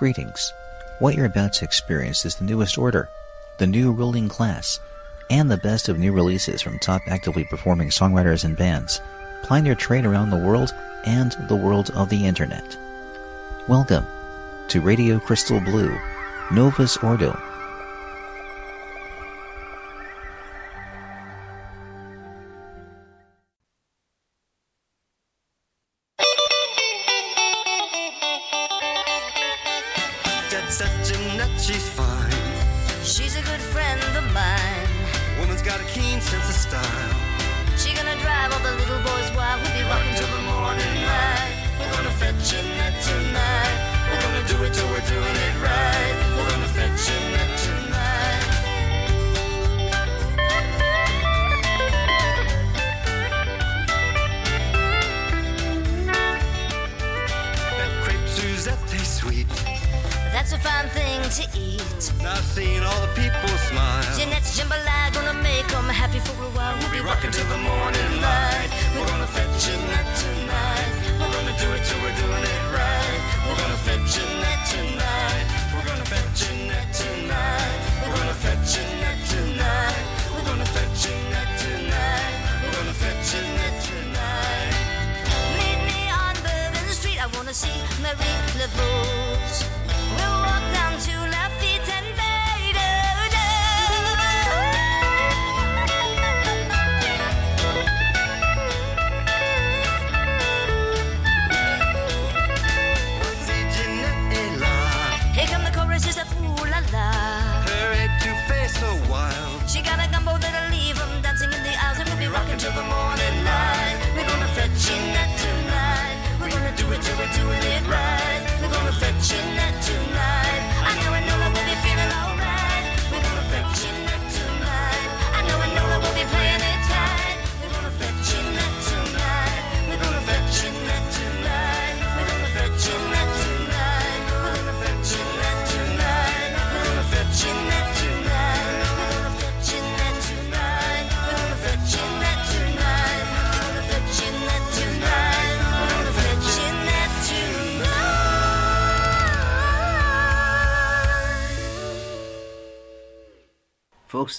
Greetings. What you're about to experience is the newest order, the new ruling class, and the best of new releases from top actively performing songwriters and bands, plying their trade around the world and the world of the internet. Welcome to Radio Crystal Blue, Novus Ordo,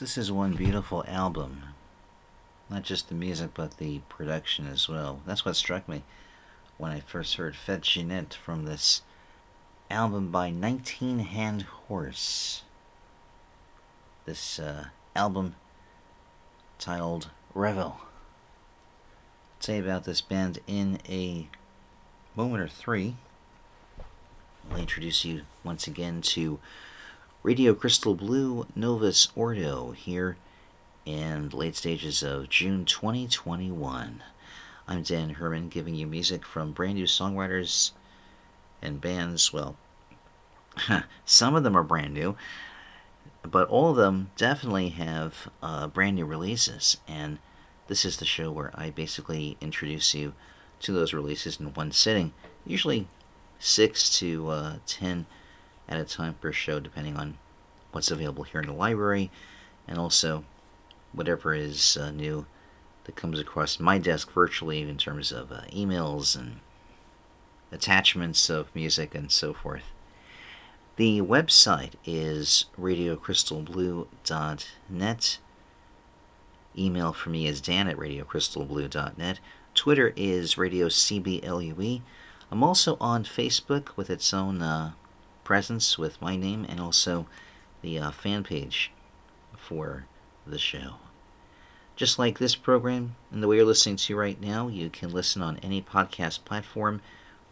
this is one beautiful album. Not just the music, but the production as well. That's what struck me when I first heard Fête Ginette from this album by 19 Hand Horse. This uh, album titled Revel. I'll about this band in a moment or three. I'll introduce you once again to Radio Crystal Blue Novus Ordo here in late stages of June 2021. I'm Dan Herman giving you music from brand new songwriters and bands. Well, some of them are brand new, but all of them definitely have uh, brand new releases. And this is the show where I basically introduce you to those releases in one sitting, usually six to uh, ten at a time per show, depending on what's available here in the library, and also whatever is uh, new that comes across my desk virtually in terms of uh, emails and attachments of music and so forth. The website is radiocrystalblue.net. Email for me is dan at radiocrystalblue.net. Twitter is radiocblue. I'm also on Facebook with its own uh, presence with my name and also the uh, fan page for the show. Just like this program and the way you're listening to right now, you can listen on any podcast platform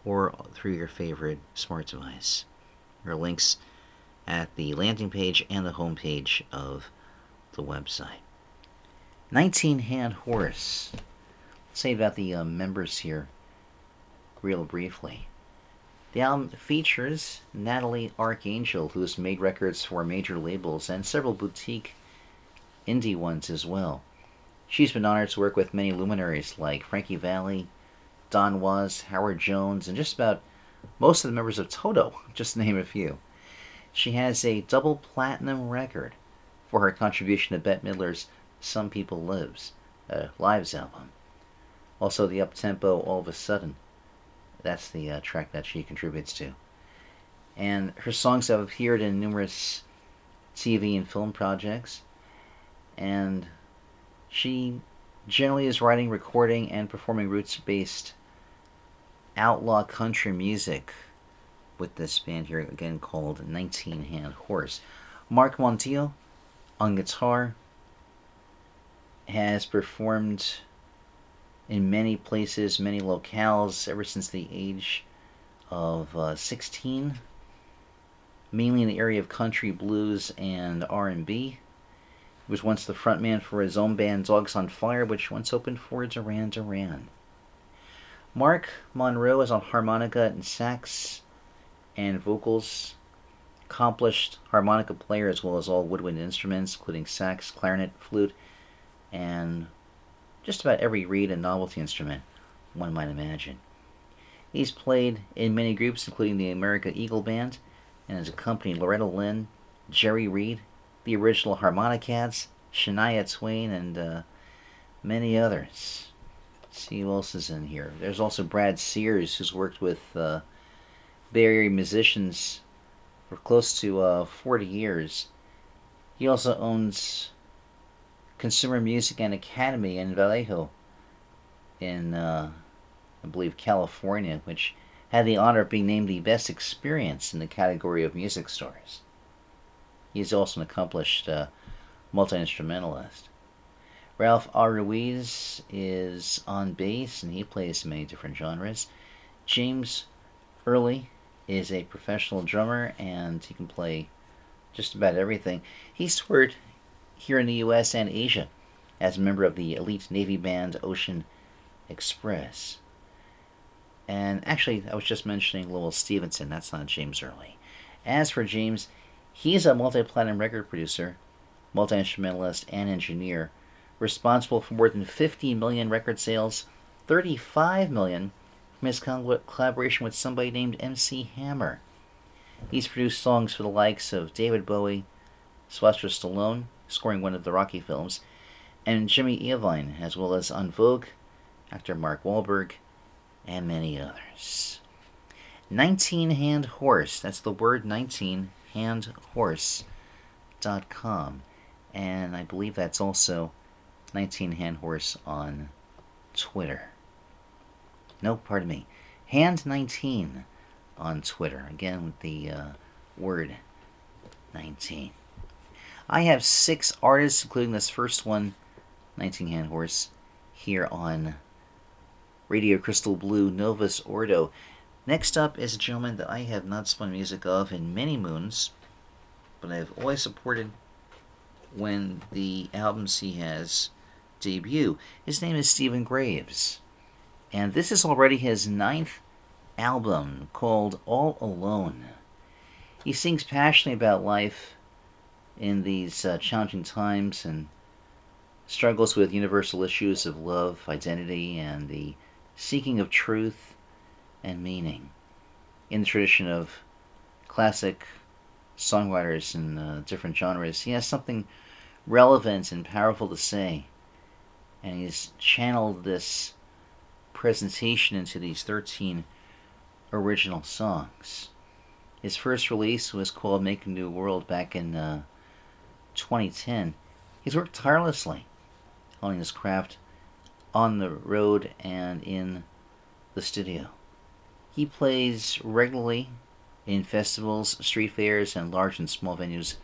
or through your favorite smart device. There are links at the landing page and the home page of the website. 19 Hand Horse. Let's say about the uh, members here, real briefly. The album features Natalie Archangel, who's made records for major labels and several boutique indie ones as well. She's been honored to work with many luminaries like Frankie Valli, Don Was, Howard Jones, and just about most of the members of Toto, just to name a few. She has a double platinum record for her contribution to Bette Midler's Some People Lives, uh, Lives album. Also, the up tempo All of a Sudden. That's the uh, track that she contributes to. And her songs have appeared in numerous TV and film projects. And she generally is writing, recording, and performing roots based outlaw country music with this band here, again called 19 Hand Horse. Mark Montiel on guitar has performed in many places, many locales ever since the age of uh, 16, mainly in the area of country, blues, and R&B. He was once the frontman for his own band Dogs on Fire, which once opened for Duran Duran. Mark Monroe is on harmonica and sax and vocals. Accomplished harmonica player as well as all woodwind instruments, including sax, clarinet, flute, and just about every reed and novelty instrument one might imagine. He's played in many groups, including the America Eagle Band, and has accompanied Loretta Lynn, Jerry Reed, the original Harmonicats, Shania Twain, and uh, many others. Let's see who else is in here. There's also Brad Sears, who's worked with uh, Bay Area musicians for close to uh, 40 years. He also owns Consumer Music and Academy in Vallejo, in uh, I believe California, which had the honor of being named the best experience in the category of music stores. He is also an accomplished uh, multi instrumentalist. Ralph R. Ruiz is on bass and he plays many different genres. James Early is a professional drummer and he can play just about everything. He's toured here in the US and Asia as a member of the elite Navy band Ocean Express. And actually, I was just mentioning Lowell Stevenson, that's not James Early. As for James, he's a multi platinum record producer, multi instrumentalist, and engineer, responsible for more than 50 million record sales, 35 million from his collaboration with somebody named MC Hammer. He's produced songs for the likes of David Bowie, Sylvester Stallone, scoring one of the Rocky films, and Jimmy Iovine, as well as En Vogue, actor Mark Wahlberg, and many others. 19 Hand Horse, that's the word 19, handhorse.com. And I believe that's also 19 Hand Horse on Twitter. No, pardon me. Hand 19 on Twitter. Again, with the uh, word 19. I have six artists, including this first one, 19 Hand Horse, here on Radio Crystal Blue Novus Ordo. Next up is a gentleman that I have not spun music of in many moons, but I've always supported when the albums he has debut. His name is Steven Graves, and this is already his ninth album called All Alone. He sings passionately about life in these uh, challenging times and struggles with universal issues of love, identity, and the seeking of truth and meaning in the tradition of classic songwriters in uh, different genres. He has something relevant and powerful to say, and he's channeled this presentation into these 13 original songs. His first release was called Make a New World back in uh, 2010. He's worked tirelessly honing his craft on the road and in the studio. He plays regularly in festivals, street fairs, and large and small venues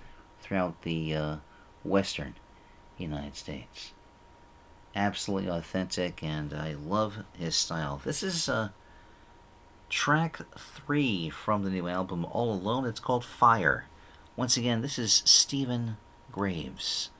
throughout the uh, western United States. Absolutely authentic, and I love his style. This is uh, track three from the new album, All Alone. It's called Fire. Once again, this is Steven Graves.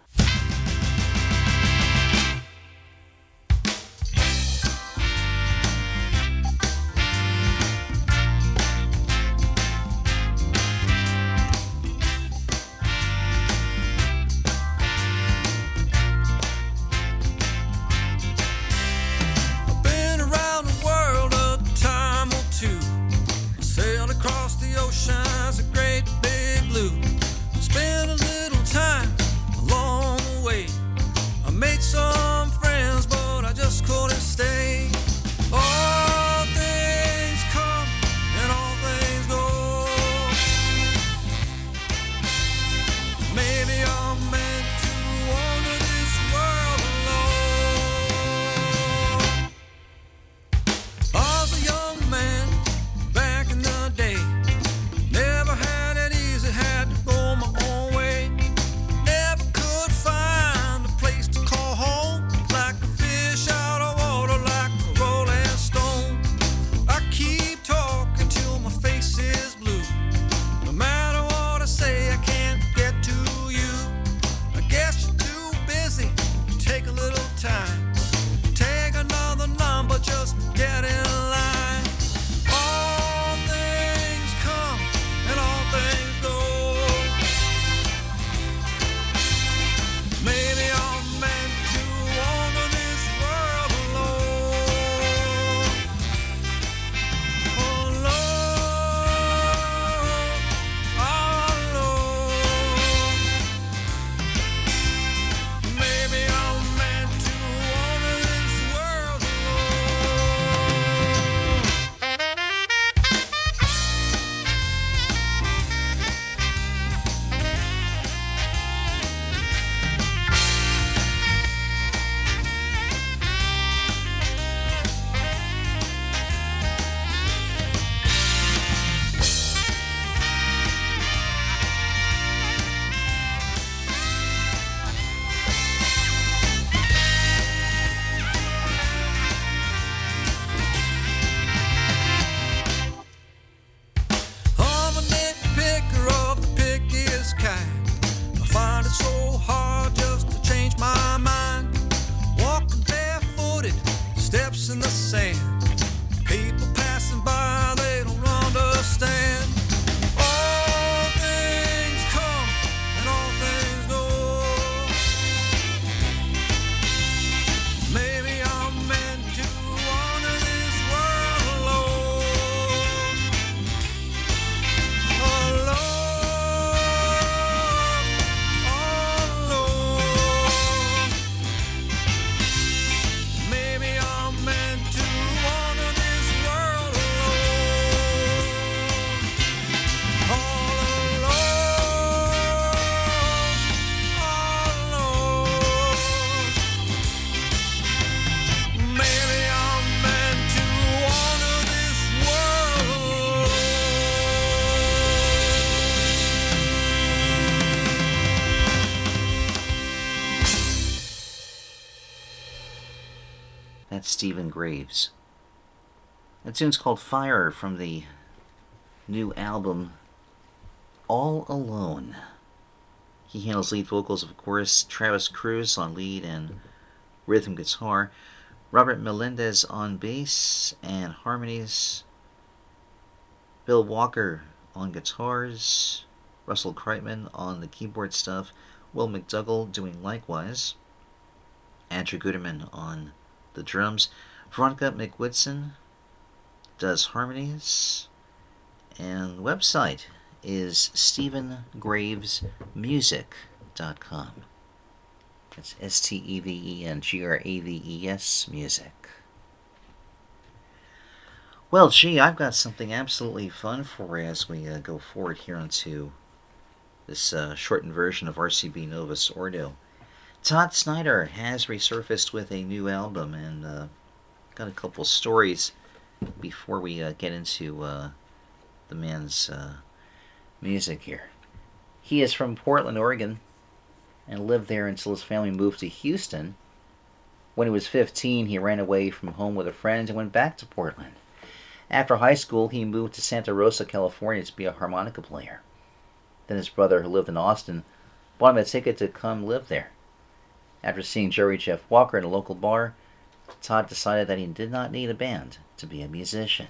Steven Graves. The tune's called Fire from the new album All Alone. He handles lead vocals, of course, Travis Cruz on lead and rhythm guitar, Robert Melendez on bass and harmonies, Bill Walker on guitars, Russell Kreitman on the keyboard stuff, Will McDougall doing likewise, Andrew Guterman on the drums, Veronica McWhitson does harmonies, and the website is StevenGravesMusic.com. It's S T E V E N G R A V E S music. Well, gee, I've got something absolutely fun for you as we uh, go forward here onto this uh, shortened version of RCB Novus Ordo. Todd Snider has resurfaced with a new album and uh, got a couple stories before we uh, get into uh, the man's uh, music here. He is from Portland, Oregon, and lived there until his family moved to Houston. When he was 15, he ran away from home with a friend and went back to Portland. After high school, he moved to Santa Rosa, California to be a harmonica player. Then his brother, who lived in Austin, bought him a ticket to come live there. After seeing Jerry Jeff Walker at a local bar, Todd decided that he did not need a band to be a musician.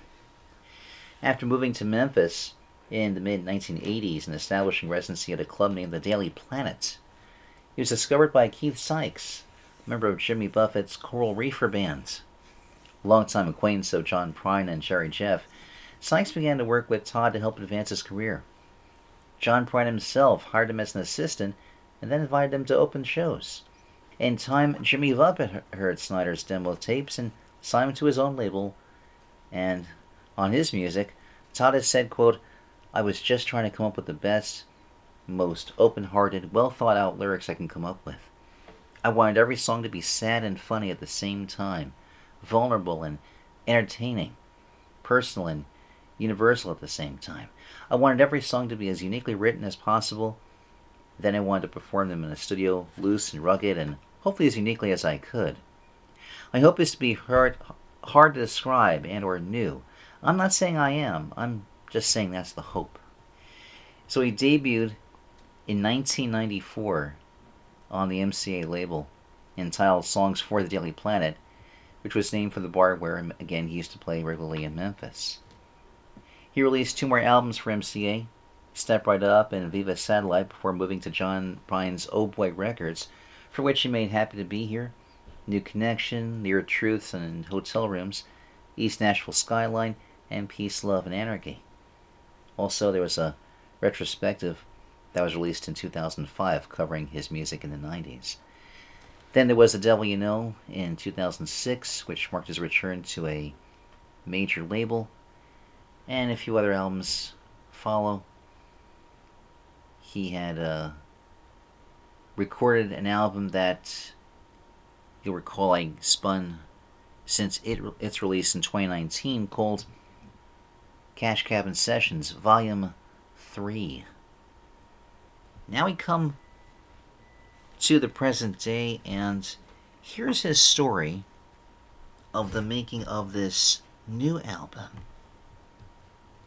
After moving to Memphis in the mid 1980s and establishing residency at a club named the Daily Planet, he was discovered by Keith Sykes, a member of Jimmy Buffett's Coral Reefer Band. Longtime acquaintance of John Prine and Jerry Jeff, Sykes began to work with Todd to help advance his career. John Prine himself hired him as an assistant and then invited him to open shows. In time, Jimmy Buffett heard Snider's demo tapes and signed him to his own label. And on his music, Todd has said, quote, I was just trying to come up with the best, most open-hearted, well-thought-out lyrics I can come up with. I wanted every song to be sad and funny at the same time, vulnerable and entertaining, personal and universal at the same time. I wanted every song to be as uniquely written as possible. Then I wanted to perform them in a studio, loose and rugged, and hopefully as uniquely as I could. I hope this to be hard, hard to describe and or new. I'm not saying I am. I'm just saying that's the hope. So he debuted in 1994 on the MCA label entitled Songs for the Daily Planet, which was named for the bar where, again, he used to play regularly in Memphis. He released two more albums for MCA, Step Right Up and Viva Satellite, before moving to John Prine's Oh Boy Records, for which he made Happy to Be Here, New Connection, Near Truths and Hotel Rooms, East Nashville Skyline, and Peace, Love, and Anarchy. Also, there was a retrospective that was released in 2005 covering his music in the 90s. Then there was The Devil You Know in 2006, which marked his return to a major label, and a few other albums follow. He had uh, recorded an album that you'll recall I spun since it, its release in 2019 called Cash Cabin Sessions Volume 3. Now we come to the present day, and here's his story of the making of this new album.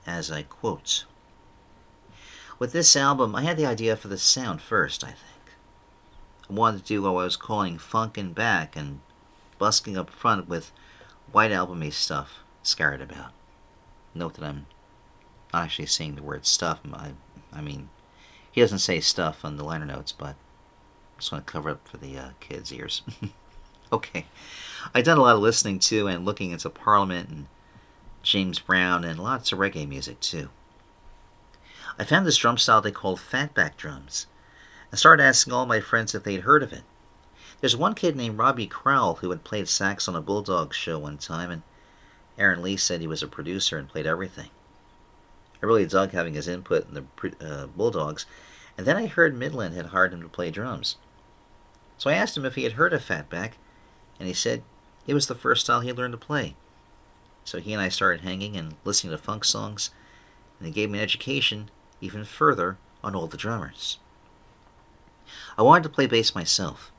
As I quote With this album, I had the idea for the sound first, I think. I wanted to do what I was calling funkin' back and busking up front with white albumy stuff scattered about. Note that I'm not actually saying the word stuff. I, I mean, he doesn't say stuff on the liner notes, but I just want to cover up for the uh, kids' ears. okay. I've done a lot of listening to and looking into Parliament and James Brown and lots of reggae music too. I found this drum style they call fatback drums and started asking all my friends if they'd heard of it. There's one kid named Robbie Crowell who had played sax on a Bulldog show one time, and Aaron Lee said he was a producer and played everything. I really dug having his input in the uh, Bulldogs, and then I heard Midland had hired him to play drums. So I asked him if he had heard of Fatback, and he said it was the first style he learned to play. So he and I started hanging and listening to funk songs, and he gave me an education even further on all the drummers. I wanted to play bass myself.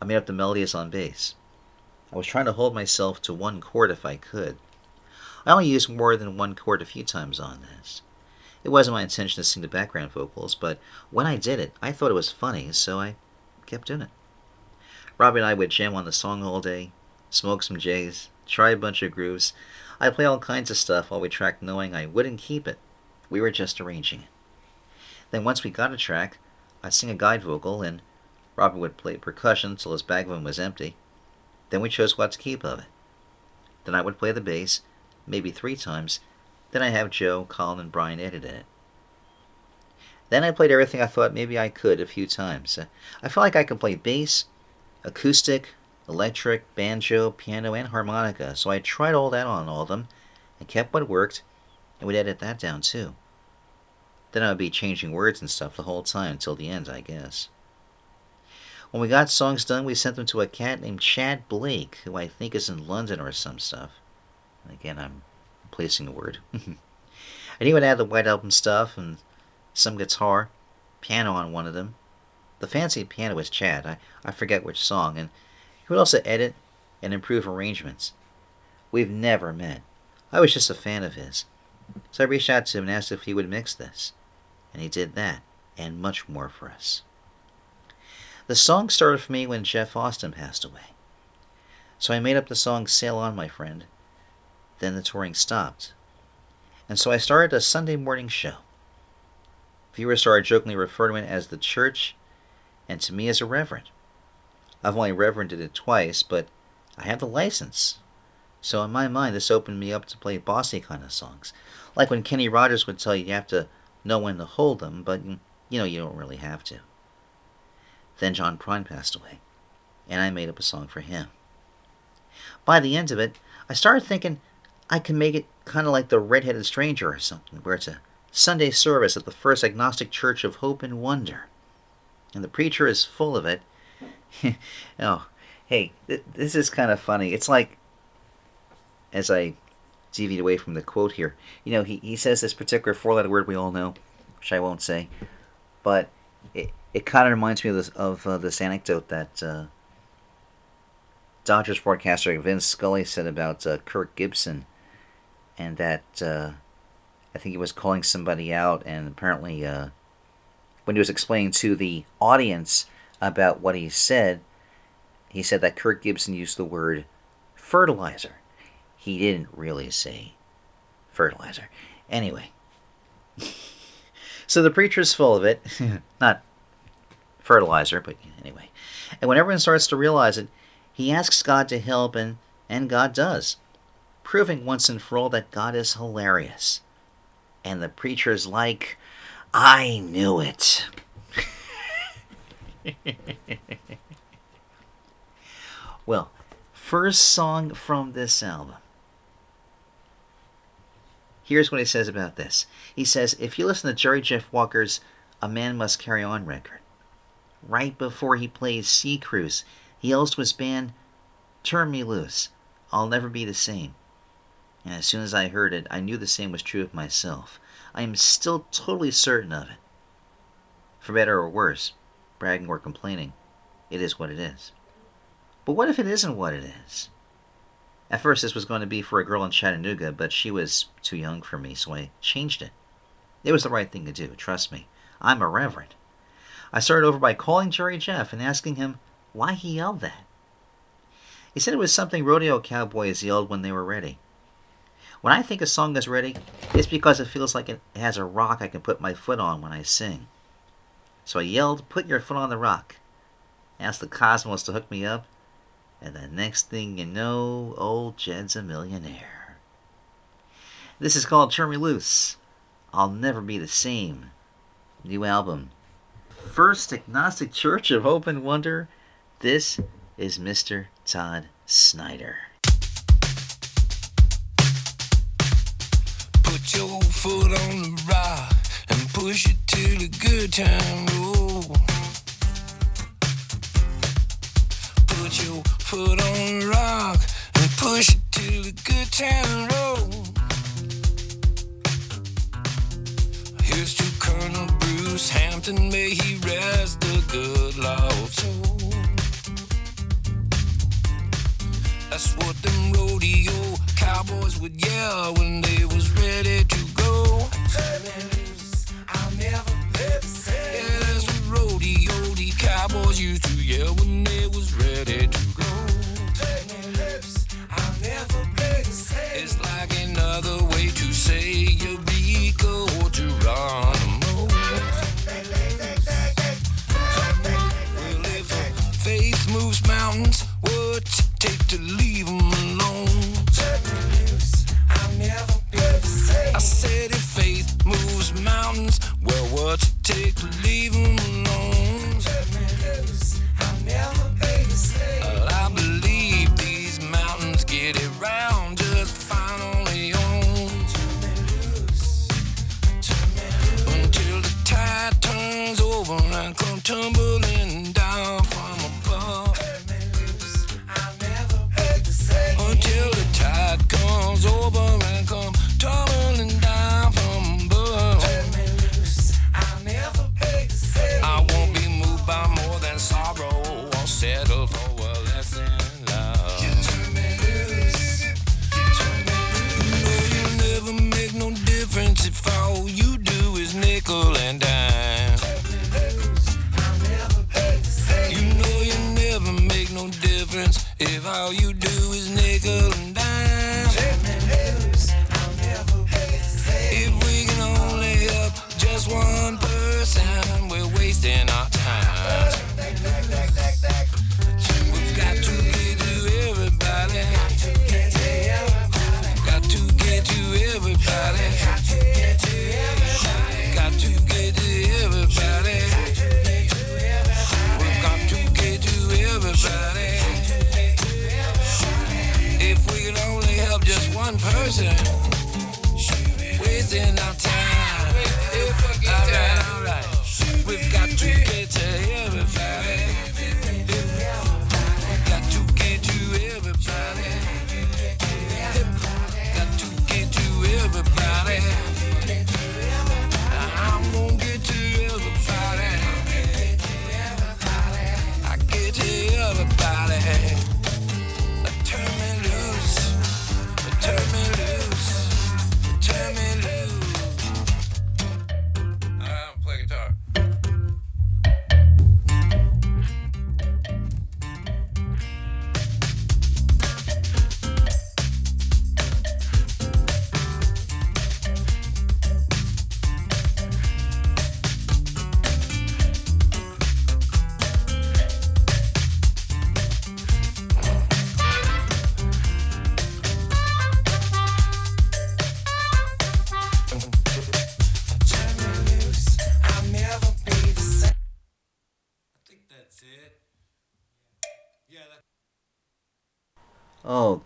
I made up the melodies on bass. I was trying to hold myself to one chord if I could. I only used more than one chord a few times on this. It wasn't my intention to sing the background vocals, but when I did it, I thought it was funny, so I kept doing it. Robbie and I would jam on the song all day, smoke some J's, try a bunch of grooves. I'd play all kinds of stuff while we tracked, knowing I wouldn't keep it. We were just arranging it. Then once we got a track, I'd sing a guide vocal, and Robert would play percussion till his bag of them was empty. Then we chose what to keep of it. Then I would play the bass, maybe three times. Then I'd have Joe, Colin, and Brian edit it. Then I played everything I thought maybe I could a few times. Uh, I felt like I could play bass, acoustic, electric, banjo, piano, and harmonica, so I tried all that on all of them and kept what worked and would edit that down too. Then I would be changing words and stuff the whole time until the end, I guess. When we got songs done, we sent them to a cat named Chad Blake, who I think is in London or some stuff. Again, I'm placing a word. and he would add the White Album stuff and some guitar, piano on one of them. The fancy piano was Chad, I, I forget which song, and he would also edit and improve arrangements. We've never met. I was just a fan of his. So I reached out to him and asked if he would mix this. And he did that, and much more for us. The song started for me when Jeff Austin passed away. So I made up the song Sail On, My Friend. Then the touring stopped. And so I started a Sunday morning show. Viewers started jokingly referring to it as the church, and to me as a reverend. I've only reverended it twice, but I have the license. So in my mind, this opened me up to play bossy kind of songs. Like when Kenny Rogers would tell you you have to know when to hold them, but you know you don't really have to. Then John Prine passed away, and I made up a song for him. By the end of it, I started thinking I could make it kind of like the Red-Headed Stranger or something, where it's a Sunday service at the First Agnostic Church of Hope and Wonder. And the preacher is full of it. oh, hey, th- this is kind of funny. It's like, as I deviate away from the quote here, you know, he, he says this particular four letter word we all know, which I won't say, but it, it kind of reminds me of this, of, uh, this anecdote that uh, Dodgers broadcaster Vince Scully said about uh, Kirk Gibson, and that uh, I think he was calling somebody out, and apparently, uh, when he was explaining to the audience about what he said, he said that Kirk Gibson used the word fertilizer. He didn't really say fertilizer. Anyway. so the preacher's full of it. Not fertilizer, but anyway. And when everyone starts to realize it, he asks God to help, and, and God does, proving once and for all that God is hilarious. And the preacher's like, I knew it. well, first song from this album. Here's what he says about this. He says, if you listen to Jerry Jeff Walker's A Man Must Carry On record, right before he plays Sea Cruise, he yells to his band, Turn me loose. I'll never be the same. And as soon as I heard it, I knew the same was true of myself. I am still totally certain of it. For better or worse, bragging or complaining, it is what it is. But what if it isn't what it is? At first, this was going to be for a girl in Chattanooga, but she was too young for me, so I changed it. It was the right thing to do, trust me. I'm a reverend. I started over by calling Jerry Jeff and asking him why he yelled that. He said it was something rodeo cowboys yelled when they were ready. When I think a song is ready, it's because it feels like it has a rock I can put my foot on when I sing. So I yelled, Put your foot on the rock. Asked the cosmos to hook me up, and the next thing you know, old Jed's a millionaire. This is called Turn Me Loose. I'll Never Be the Same. New album. First Agnostic Church of Hope and Wonder. This is Mr. Todd Snider. Put your foot on the rock and push it till the good time roll. Put your foot on the rock and push it till the good time roll. Here's to Colonel Bruce Hampton, may he rest the good Lord's soul. That's what them rodeo cowboys would yell when they was ready to go. Turn loose, I'll never be the same. Yeah, that's what rodeo cowboys used to yell when they was ready to go. Turn me I'll never be the same. It's like another way to say Eureka or Geronimo. Well, if faith moves mountains, what's it take to leave 'em alone? I said if faith moves mountains, well, what's it take to leave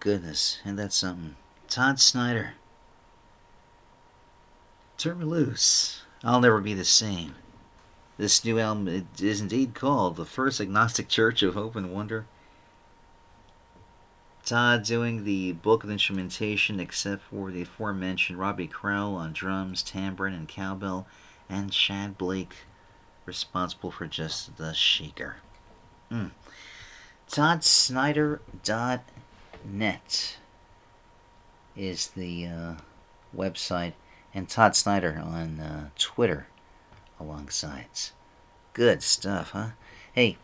goodness. And that's something. Todd Snider. Turn me loose. I'll never be the same. This new album is indeed called The First Agnostic Church of Hope and Wonder. Todd doing the bulk of instrumentation except for the aforementioned Robbie Crowell on drums, tambourine, and cowbell, and Chad Blake responsible for just the shaker. Mm. ToddSnider.net is the uh, website, and Todd Snider on uh, Twitter alongside. Good stuff, huh? Hey,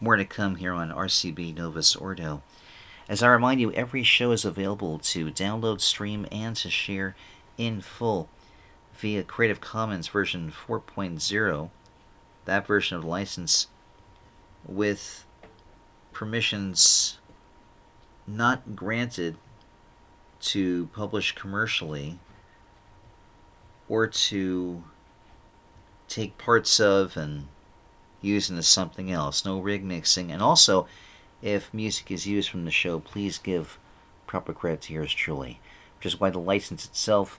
more to come here on RCB Novus Ordo. As I remind you, every show is available to download, stream, and to share in full via Creative Commons version 4.0, that version of license, with permissions not granted to publish commercially or to take parts of and use into something else. No rig mixing. And also, if music is used from the show, please give proper credit to yours truly. Which is why the license itself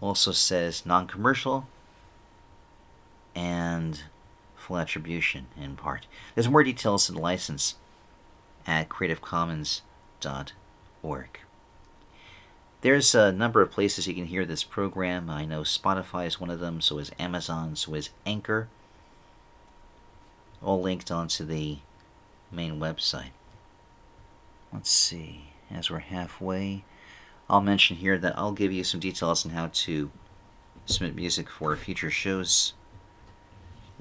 also says non commercial and full attribution in part. There's more details in the license at creativecommons.org. There's a number of places you can hear this program. I know Spotify is one of them, so is Amazon, so is Anchor. All linked onto the main website. Let's see. as we're halfway. I'll mention here that I'll give you some details on how to submit music for future shows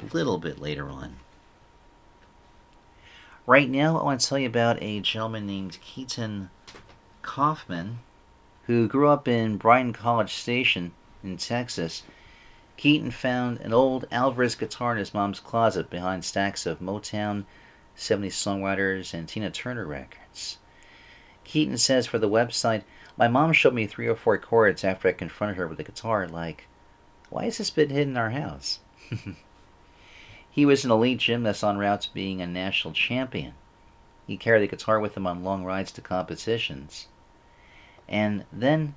a little bit later on. Right now, I want to tell you about a gentleman named Keeton Coffman who grew up in Bryan College Station in Texas. Keeton found an old Alvarez guitar in his mom's closet behind stacks of Motown, 70s songwriters, and Tina Turner records. Keaton says for the website, My mom showed me three or four chords after I confronted her with the guitar, like, Why is this bit hidden in our house? he was an elite gymnast en route to being a national champion. He carried a guitar with him on long rides to competitions. And then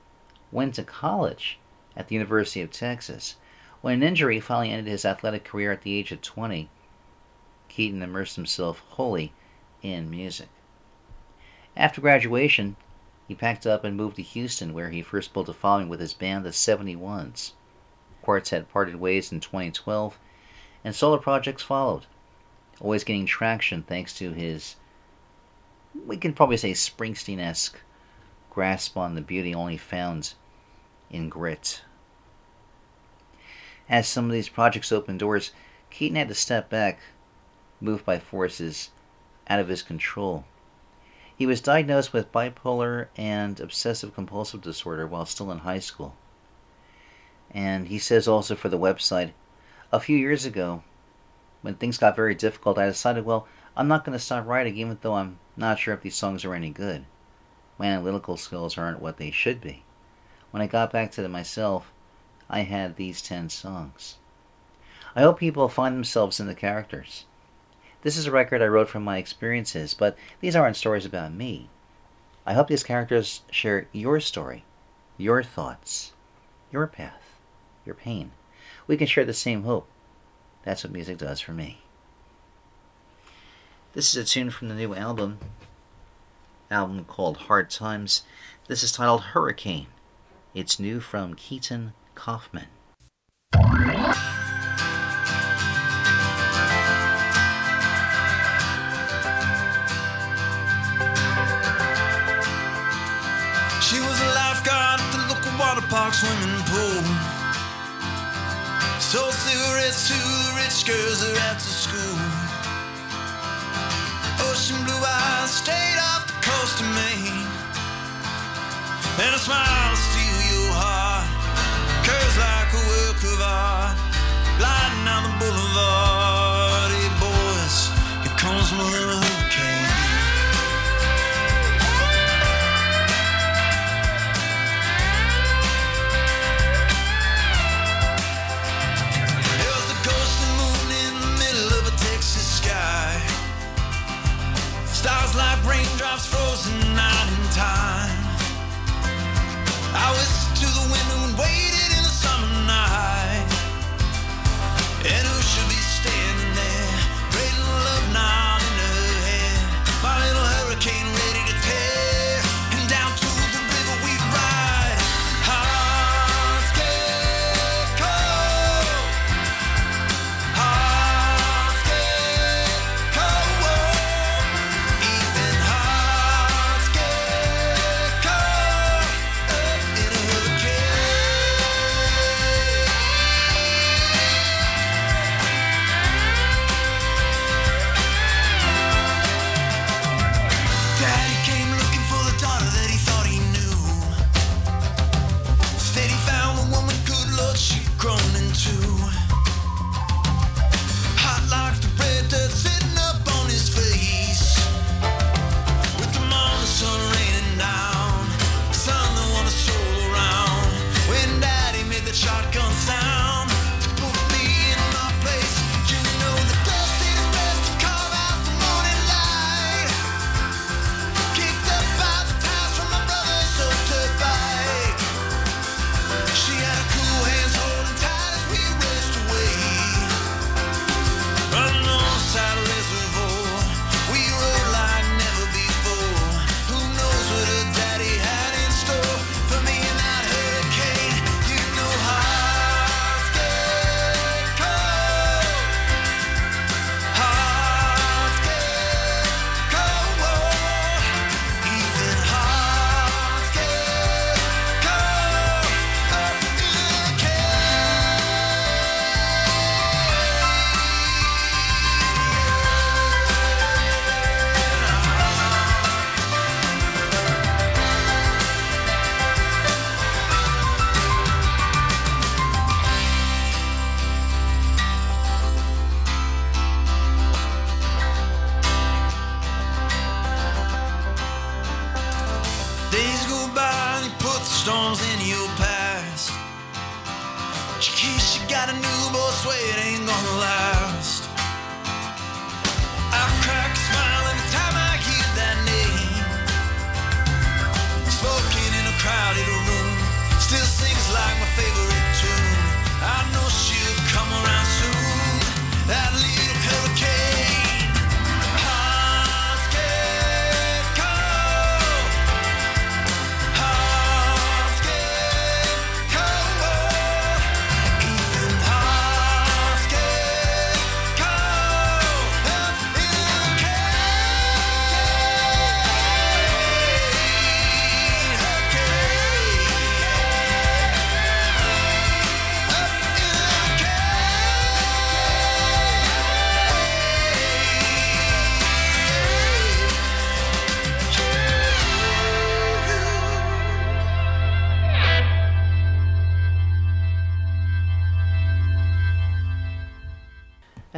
went to college at the University of Texas. When an injury finally ended his athletic career at the age of 20, Keeton immersed himself wholly in music. After graduation, he packed up and moved to Houston, where he first built a following with his band, the 71s. Quartet parted ways in 2012, and solar projects followed, always gaining traction thanks to his, we can probably say, Springsteen esque grasp on the beauty only found in grit. As some of these projects opened doors, Keeton had to step back, moved by forces out of his control. He was diagnosed with bipolar and obsessive compulsive disorder while still in high school. And he says also for the website, a few years ago, when things got very difficult, I decided, well, I'm not going to stop writing even though I'm not sure if these songs are any good. My analytical skills aren't what they should be. When I got back to them myself, I had these 10 songs. I hope people find themselves in the characters. This is a record I wrote from my experiences, but these aren't stories about me. I hope these characters share your story, your thoughts, your path, your pain. We can share the same hope. That's what music does for me. This is a tune from the new album, album called Hard Times. This is titled Hurricane. It's new from Keeton Coffman. Cigarettes to the rich girls that at the school. Ocean blue eyes straight off the coast of Maine. And a smile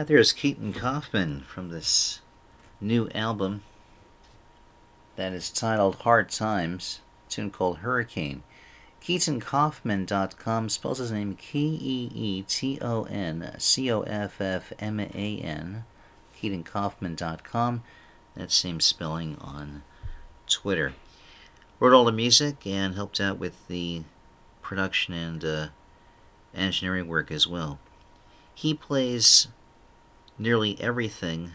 There's Keeton Coffman from this new album that is titled Hard Times, tune called Hurricane. KeetonCoffman.com spells his name K E E T O N C O F F M A N. KeetonCoffman.com. That same spelling on Twitter. Wrote all the music and helped out with the production and uh, engineering work as well. He plays nearly everything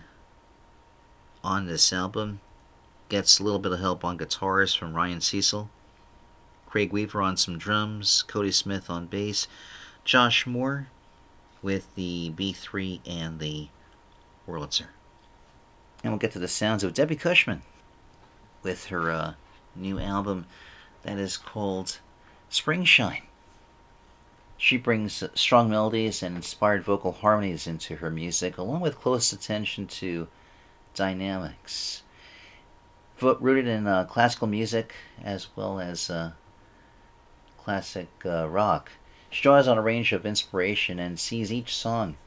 on this album. Gets a little bit of help on guitars from Ryan Cecil. Craig Weaver on some drums, Cody Smith on bass, Josh Moore with the B3 and the Wurlitzer. And we'll get to the sounds of Debbie Cushman with her uh, new album that is called Springshine. She brings strong melodies and inspired vocal harmonies into her music, along with close attention to dynamics. Rooted in uh, classical music as well as uh, classic uh, rock, she draws on a range of inspiration and sees each song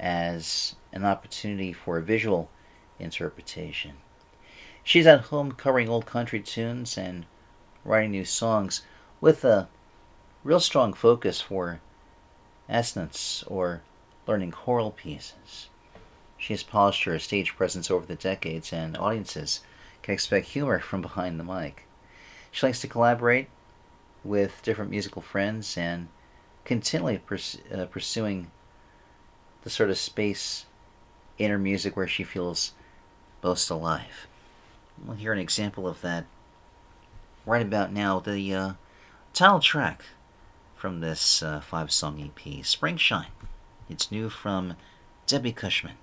as an opportunity for a visual interpretation. She's at home covering old country tunes and writing new songs with a real strong focus for assonance or learning choral pieces. She has polished her stage presence over the decades, and audiences can expect humor from behind the mic. She likes to collaborate with different musical friends and continually pers- uh, pursuing the sort of space in her music where she feels most alive. We'll hear an example of that right about now. The uh, title track from this uh, five song EP, Springshine. It's new from Debbie Cushman.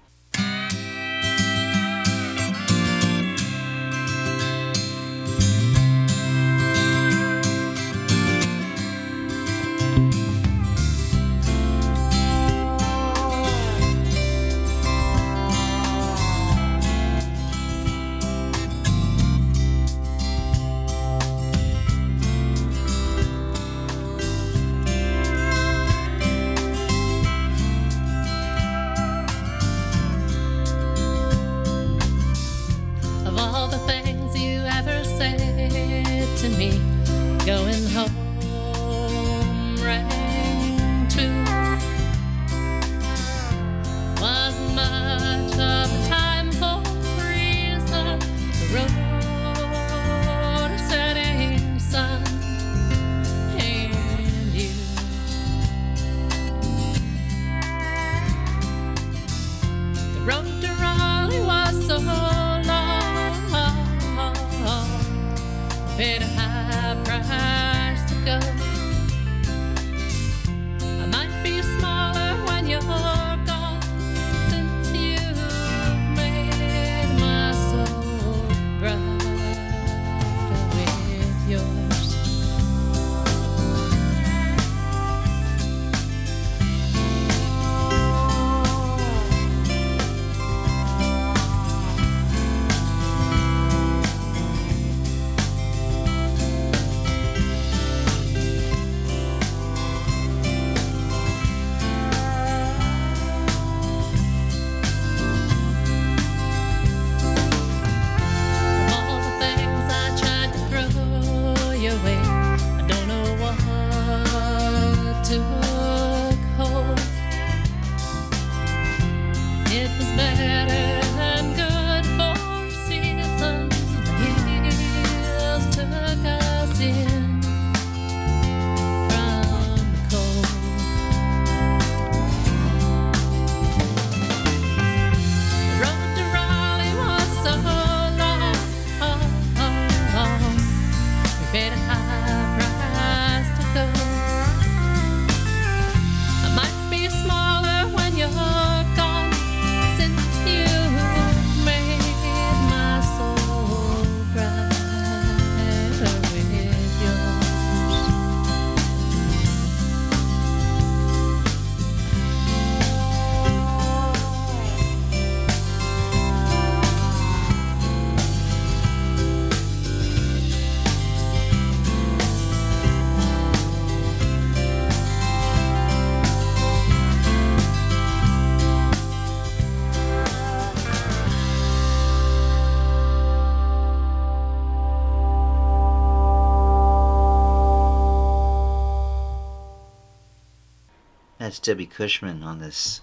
Debbie Cushman on this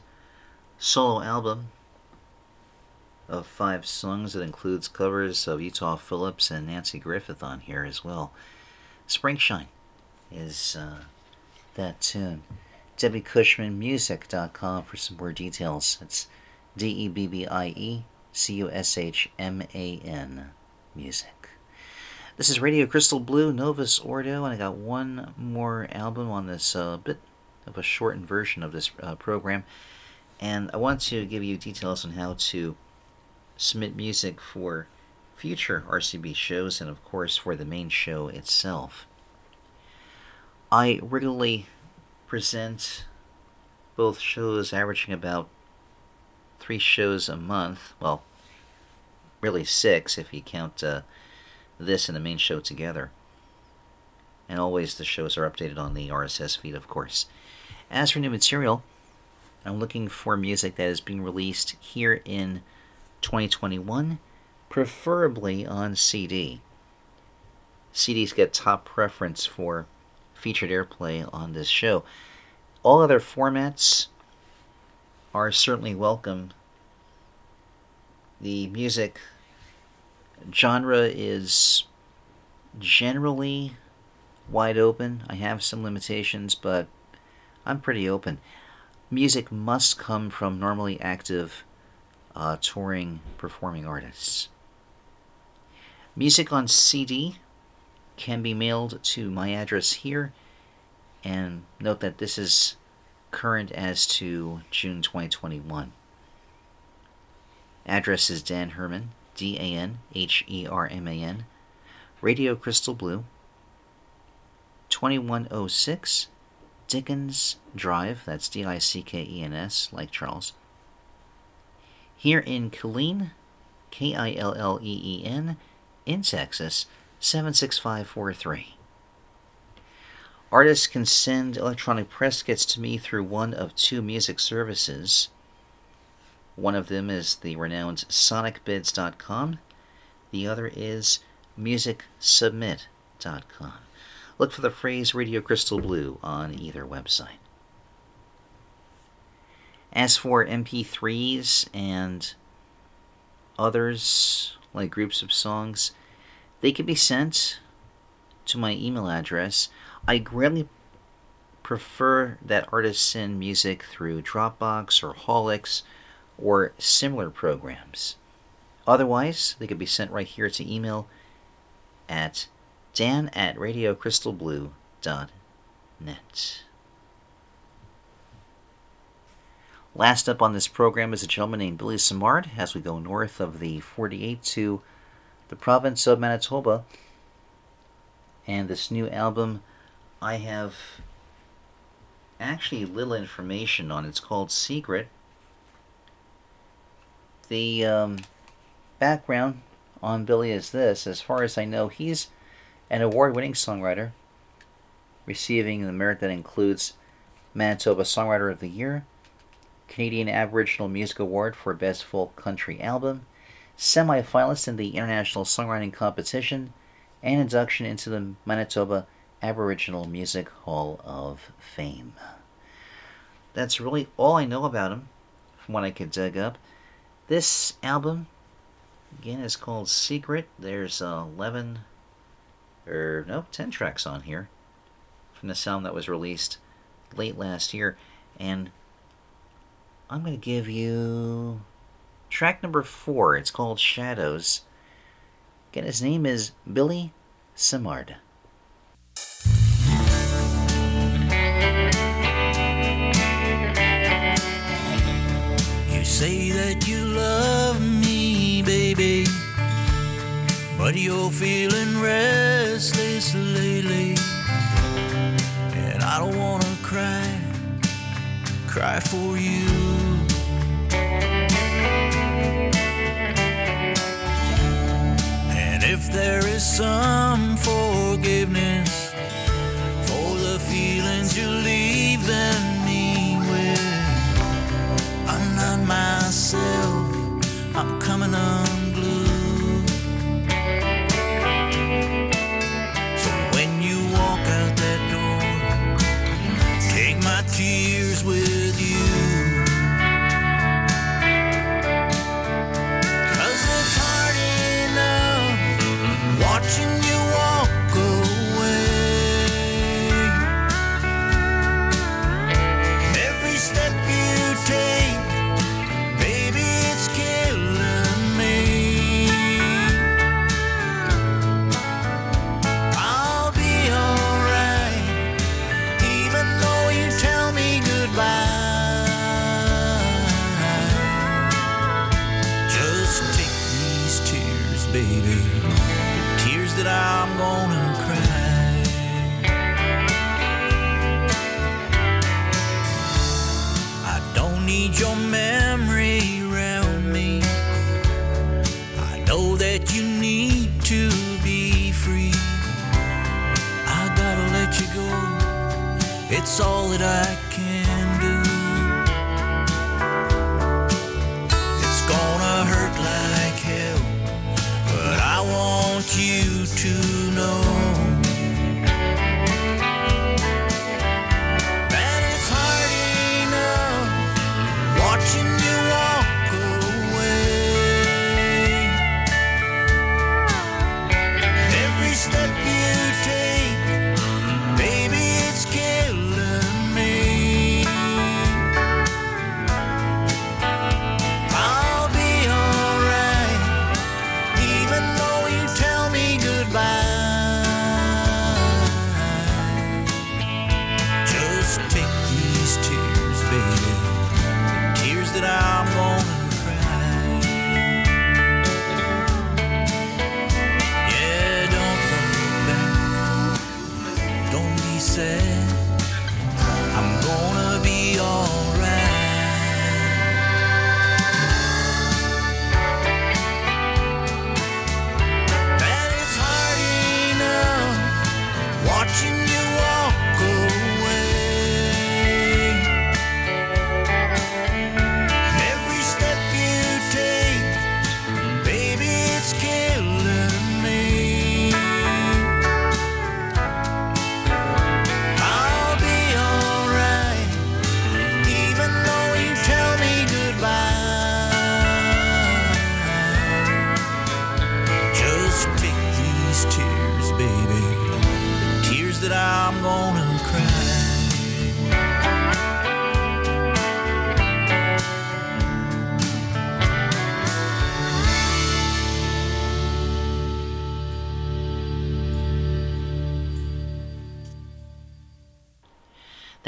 solo album of five songs that includes covers of Utah Phillips and Nanci Griffith on here as well. Springshine is uh, that tune. DebbieCushmanMusic.com for some more details. It's D E B B I E C U S H M A N music. This is Radio Crystal Blue, Novus Ordo, and I got one more album on this uh, bit of a shortened version of this uh, program. And I want to give you details on how to submit music for future RCB shows and, of course, for the main show itself. I regularly present both shows averaging about three shows a month. Well, really six if you count uh, this and the main show together. And always the shows are updated on the RSS feed, of course. As for new material, I'm looking for music that is being released here in 2021, preferably on CD. CDs get top preference for featured airplay on this show. All other formats are certainly welcome. The music genre is generally wide open. I have some limitations, but I'm pretty open. Music must come from normally active uh, touring performing artists. Music on CD can be mailed to my address here, and note that this is current as to June 2021. Address is Dan Herman, D A N H E R M A N, Radio Crystal Blue, 2106 Dickens Drive, that's D I C K E N S, like Charles. Here in Killeen, K I L L E E N, in Texas, 76543. Artists can send electronic press kits to me through one of two music services. One of them is the renowned sonicbids.com. The other is musicsubmit.com. Look for the phrase Radio Crystal Blue on either website. As for MP3s and others, like groups of songs, they can be sent to my email address. I greatly prefer that artists send music through Dropbox or Holix or similar programs. Otherwise, they could be sent right here to email at dan at radiocrystalblue.net. Last up on this program is a gentleman named Billy Simard as we go north of the 48 to the province of Manitoba. And this new album, I have actually little information on. It's called Secret. The um, background on Billy is this. As far as I know, he's an award winning songwriter, receiving the merit that includes Manitoba Songwriter of the Year, Canadian Aboriginal Music Award for Best Folk Country Album, semi finalist in the International Songwriting Competition, and induction into the Manitoba Aboriginal Music Hall of Fame. That's really all I know about him from what I could dig up. This album, again, is called Secret. There's uh, 11, or no, 10 tracks on here from the sound that was released late last year. And I'm going to give you track number four. It's called Shadows. Again, his name is Billy Simard. You say that you but you're feeling restless lately. And I don't wanna cry, cry for you. And if there is some forgiveness for the feelings you leave then me with. I'm not myself. I'm coming unglued.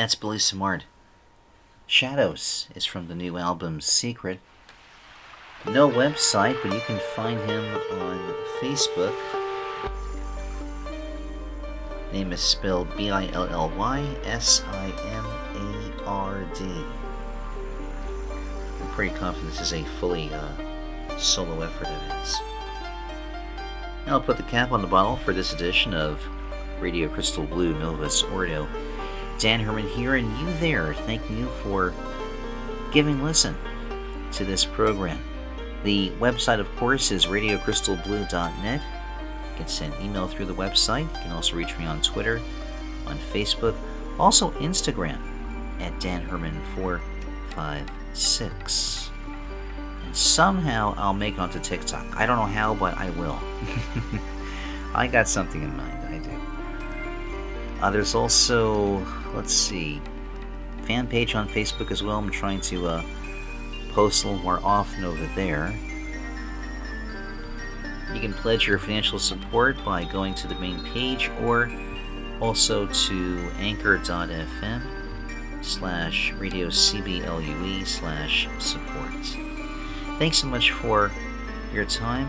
That's Billy Simard. Shadows is from the new album Secret. No website, but you can find him on Facebook. Name is spelled B I L L Y S I M A R D. I'm pretty confident this is a fully uh, solo effort of his. I'll put the cap on the bottle for this edition of Radio Crystal Blue Novus Ordo. Dan Herman here and you there, thanking you for giving listen to this program. The website, of course, is radiocrystalblue.net. You can send email through the website. You can also reach me on Twitter, on Facebook, also Instagram at danherman456. And somehow I'll make onto TikTok. I don't know how, but I will. I got something in mind. I do. Uh, there's also, let's see, fan page on Facebook as well. I'm trying to uh, post a little more often over there. You can pledge your financial support by going to the main page or also to anchor.fm slash radio cblue slash support. Thanks so much for your time.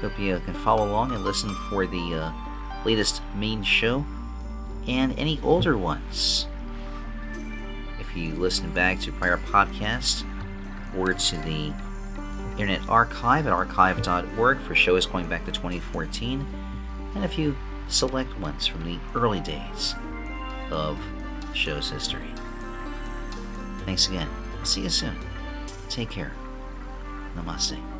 Hope you can follow along and listen for the uh, latest main show and any older ones. If you listen back to prior podcasts or to the Internet Archive at archive.org for shows going back to 2014, and a few select ones from the early days of the show's history. Thanks again. See you soon. Take care. Namaste.